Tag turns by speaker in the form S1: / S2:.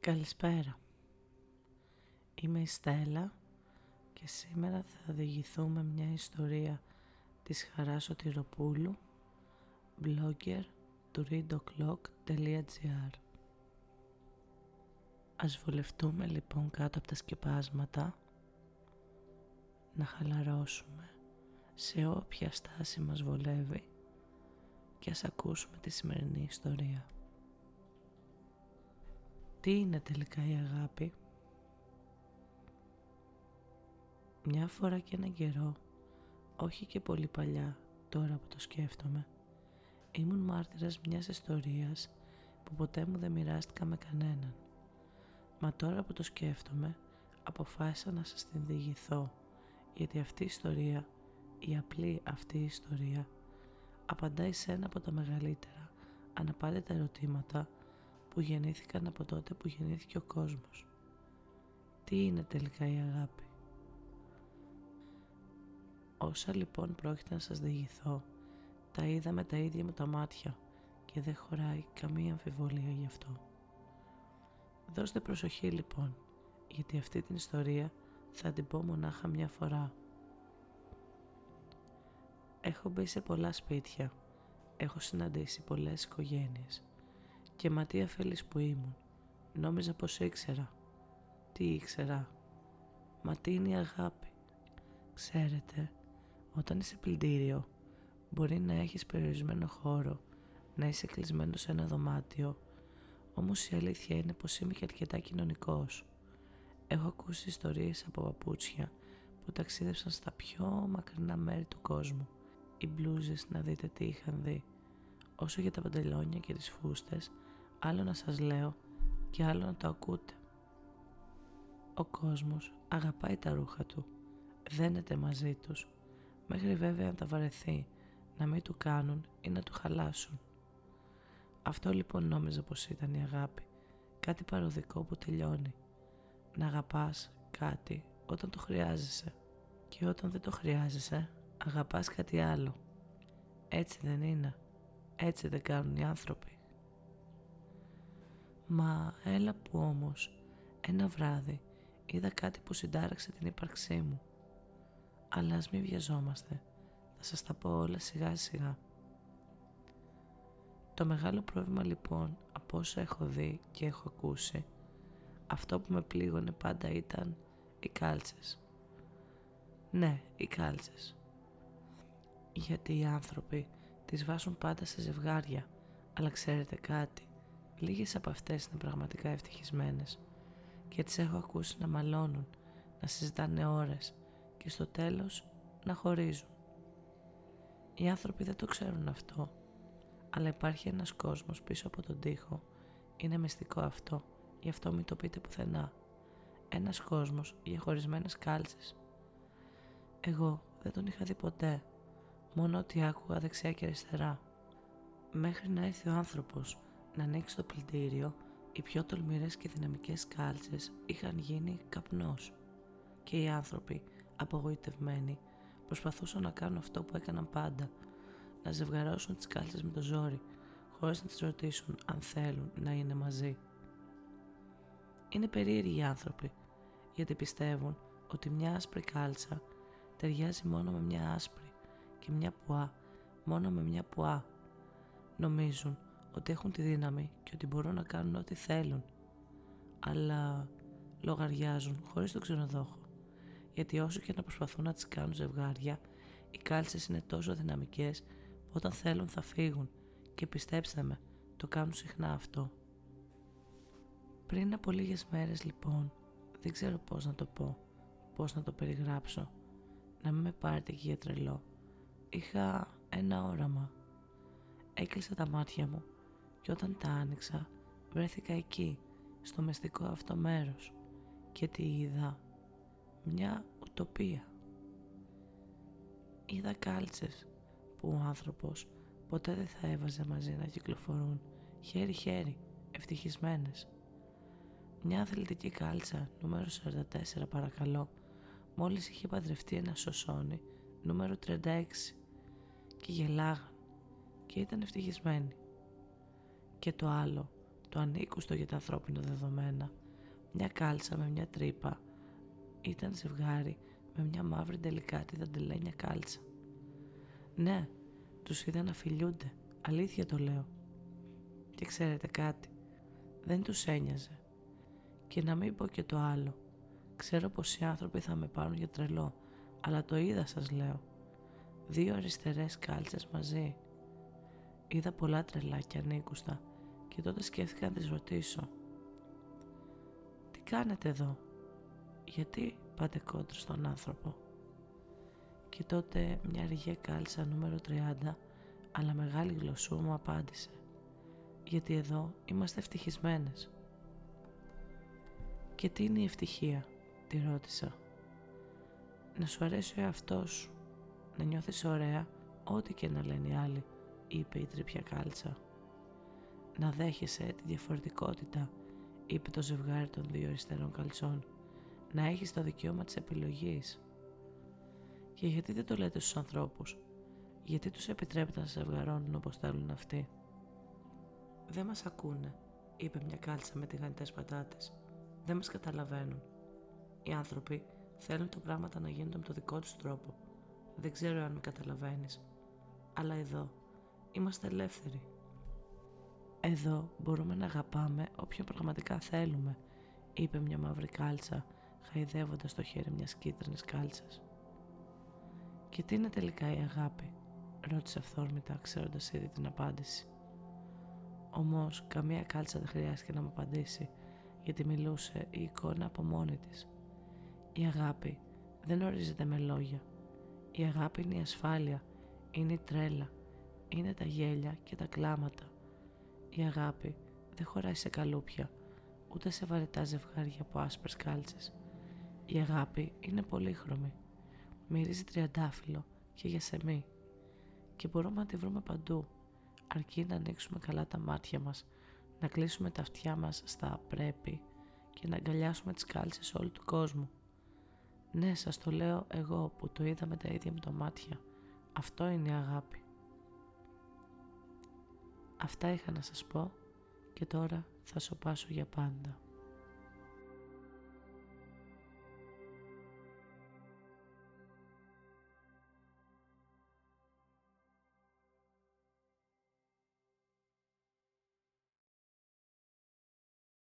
S1: Καλησπέρα. Είμαι η Στέλλα και σήμερα θα οδηγηθούμε μια ιστορία της Χαράς Σωτηροπούλου, blogger του readoclock.gr Ας βολευτούμε λοιπόν κάτω από τα σκεπάσματα να χαλαρώσουμε σε όποια στάση μας βολεύει και ας ακούσουμε τη σημερινή ιστορία. Τι είναι τελικά η αγάπη; Μια φορά και έναν καιρό, όχι και πολύ παλιά, τώρα που το σκέφτομαι, ήμουν μάρτυρας μιας ιστορίας που ποτέ μου δεν μοιράστηκα με κανέναν. Μα τώρα που το σκέφτομαι, αποφάσισα να σας την διηγηθώ, γιατί αυτή η ιστορία, η απλή αυτή η ιστορία, απαντάει σε ένα από τα μεγαλύτερα, αναπάντητα ερωτήματα που γεννήθηκαν από τότε που γεννήθηκε ο κόσμος. Τι είναι τελικά η αγάπη; Όσα λοιπόν πρόκειται να σας διηγηθώ, τα είδα με τα ίδια μου τα μάτια και δεν χωράει καμία αμφιβολία γι' αυτό. Δώστε προσοχή λοιπόν, γιατί αυτή την ιστορία θα την πω μονάχα μια φορά. Έχω μπει σε πολλά σπίτια, έχω συναντήσει πολλές οικογένειες και μα τι αφέλης που ήμουν. Νόμιζα πως ήξερα. Τι ήξερα. Μα τι είναι η αγάπη. Ξέρετε, όταν είσαι πλυντήριο, μπορεί να έχεις περιορισμένο χώρο, να είσαι κλεισμένο σε ένα δωμάτιο, όμως η αλήθεια είναι πως είμαι και αρκετά κοινωνικός. Έχω ακούσει ιστορίες από παπούτσια που ταξίδευσαν στα πιο μακρινά μέρη του κόσμου. Οι μπλούζες να δείτε τι είχαν δει. Όσο για τα παντελόνια και τις φούστες, άλλο να σας λέω και άλλο να το ακούτε. Ο κόσμος αγαπάει τα ρούχα του, δένεται μαζί τους, μέχρι βέβαια να τα βαρεθεί, να μην του κάνουν ή να του χαλάσουν. Αυτό λοιπόν νόμιζα πως ήταν η αγάπη, κάτι παροδικό που τελειώνει. Να αγαπάς κάτι όταν το χρειάζεσαι και όταν δεν το χρειάζεσαι αγαπάς κάτι άλλο. Έτσι δεν είναι, έτσι δεν κάνουν οι άνθρωποι. Μα έλα που όμως ένα βράδυ είδα κάτι που συντάραξε την ύπαρξή μου. Αλλά ας μην βιαζόμαστε, θα σας τα πω όλα σιγά σιγά. Το μεγάλο πρόβλημα λοιπόν από όσα έχω δει και έχω ακούσει, αυτό που με πλήγωνε πάντα ήταν οι κάλτσες. Ναι, οι κάλτσες. Γιατί οι άνθρωποι τις βάζουν πάντα σε ζευγάρια, αλλά ξέρετε κάτι, Λίγες από αυτές είναι πραγματικά ευτυχισμένες και τις έχω ακούσει να μαλώνουν, να συζητάνε ώρες και στο τέλος να χωρίζουν. Οι άνθρωποι δεν το ξέρουν αυτό, αλλά υπάρχει ένας κόσμος πίσω από τον τοίχο. Είναι μυστικό αυτό, γι' αυτό μην το πείτε πουθενά. Ένας κόσμος για χωρισμένες κάλτσες. Εγώ δεν τον είχα δει ποτέ, μόνο ότι άκουγα δεξιά και αριστερά. Μέχρι να έρθει ο άνθρωπος να ανοίξει το πλυντήριο, οι πιο τολμηρές και δυναμικές κάλτσες είχαν γίνει καπνός και οι άνθρωποι, απογοητευμένοι, προσπαθούσαν να κάνουν αυτό που έκαναν πάντα, να ζευγαρώσουν τις κάλτσες με το ζόρι, χωρίς να τις ρωτήσουν αν θέλουν να είναι μαζί. Είναι περίεργοι οι άνθρωποι, γιατί πιστεύουν ότι μια άσπρη κάλτσα ταιριάζει μόνο με μια άσπρη και μια πουά μόνο με μια πουά. Νομίζουν ότι έχουν τη δύναμη και ότι μπορούν να κάνουν ό,τι θέλουν. Αλλά λογαριάζουν χωρίς τον ξενοδόχο. Γιατί όσο και να προσπαθούν να τις κάνουν ζευγάρια, οι κάλτσες είναι τόσο δυναμικές που όταν θέλουν θα φύγουν και πιστέψτε με, το κάνουν συχνά αυτό. Πριν από λίγες μέρες λοιπόν, δεν ξέρω πώς να το πω, πώς να το περιγράψω, να μην με πάρετε και για τρελό. Είχα ένα όραμα. Έκλεισα τα μάτια μου και όταν τα άνοιξα βρέθηκα εκεί, στο μεστικό αυτό μέρος και τι είδα, μια ουτοπία. Είδα κάλτσες που ο άνθρωπος ποτέ δεν θα έβαζε μαζί να κυκλοφορούν χέρι-χέρι, ευτυχισμένες. Μια αθλητική κάλτσα νούμερο 44 παρακαλώ. Μόλις είχε παντρευτεί ένα σωσόνι νούμερο 36 και γελάγαν. Και ήταν ευτυχισμένοι και το άλλο το ανήκουστο για τα ανθρώπινα δεδομένα, μια κάλσα με μια τρύπα, ήταν ζευγάρι με μια μαύρη τελικάτη δαντελένια κάλτσα. Ναι, τους είδα να φιλιούνται, αλήθεια το λέω. Και ξέρετε κάτι, δεν τους ένοιαζε. Και να μην πω και το άλλο, ξέρω πως οι άνθρωποι θα με πάρουν για τρελό, αλλά το είδα σας λέω. Δύο αριστερές κάλτσες μαζί. Είδα πολλά τρελάκια ανήκουστα και τότε σκέφτηκα να τις ρωτήσω. Τι κάνετε εδώ, γιατί πάτε κόντρα στον άνθρωπο; Και τότε μια αργία κάλτσα νούμερο 30, αλλά μεγάλη γλωσσού μου απάντησε. Γιατί εδώ είμαστε ευτυχισμένες. Και τι είναι η ευτυχία, τη ρώτησα. Να σου αρέσει ο εαυτός σου, να νιώθεις ωραία ό,τι και να λένε οι άλλοι, είπε η τρυπιά κάλτσα. Να δέχεσαι τη διαφορετικότητα, είπε το ζευγάρι των δύο αριστερών καλτσών να έχεις το δικαίωμα της επιλογής. Και γιατί δεν το λέτε στους ανθρώπους, γιατί τους επιτρέπετε να σε ζευγαρώνουν όπως θέλουν αυτοί; Δεν μας ακούνε, είπε μια κάλτσα με τηγανιτές πατάτες. Δεν μας καταλαβαίνουν. Οι άνθρωποι θέλουν τα πράγματα να γίνονται με το δικό τους τρόπο. Δεν ξέρω αν με καταλαβαίνεις. Αλλά εδώ είμαστε ελεύθεροι. Εδώ μπορούμε να αγαπάμε όποιον πραγματικά θέλουμε, είπε μια μαύρη κάλτσα χαϊδεύοντας το χέρι μιας κίτρινης κάλτσας. «Και τι είναι τελικά η αγάπη» ρώτησε αυθόρμητα ξέροντας ήδη την απάντηση. Όμως καμία κάλτσα δεν χρειάστηκε να μου απαντήσει γιατί μιλούσε η εικόνα από μόνη της. Η αγάπη δεν ορίζεται με λόγια. Η αγάπη είναι η ασφάλεια, είναι η τρέλα, είναι τα γέλια και τα κλάματα. Η αγάπη δεν χωράει σε καλούπια, ούτε σε βαρετά ζευγάρια από άσπρες κάλτσες. Η αγάπη είναι πολύχρωμη. Μυρίζει τριαντάφυλλο και για σεμί. Και μπορούμε να τη βρούμε παντού, αρκεί να ανοίξουμε καλά τα μάτια μας, να κλείσουμε τα αυτιά μας στα πρέπει και να αγκαλιάσουμε τις κάλτσες όλου του κόσμου. Ναι, σας το λέω εγώ που το είδα με τα ίδια μου τα μάτια. Αυτό είναι η αγάπη. Αυτά είχα να σας πω και τώρα θα σοπάσω για πάντα.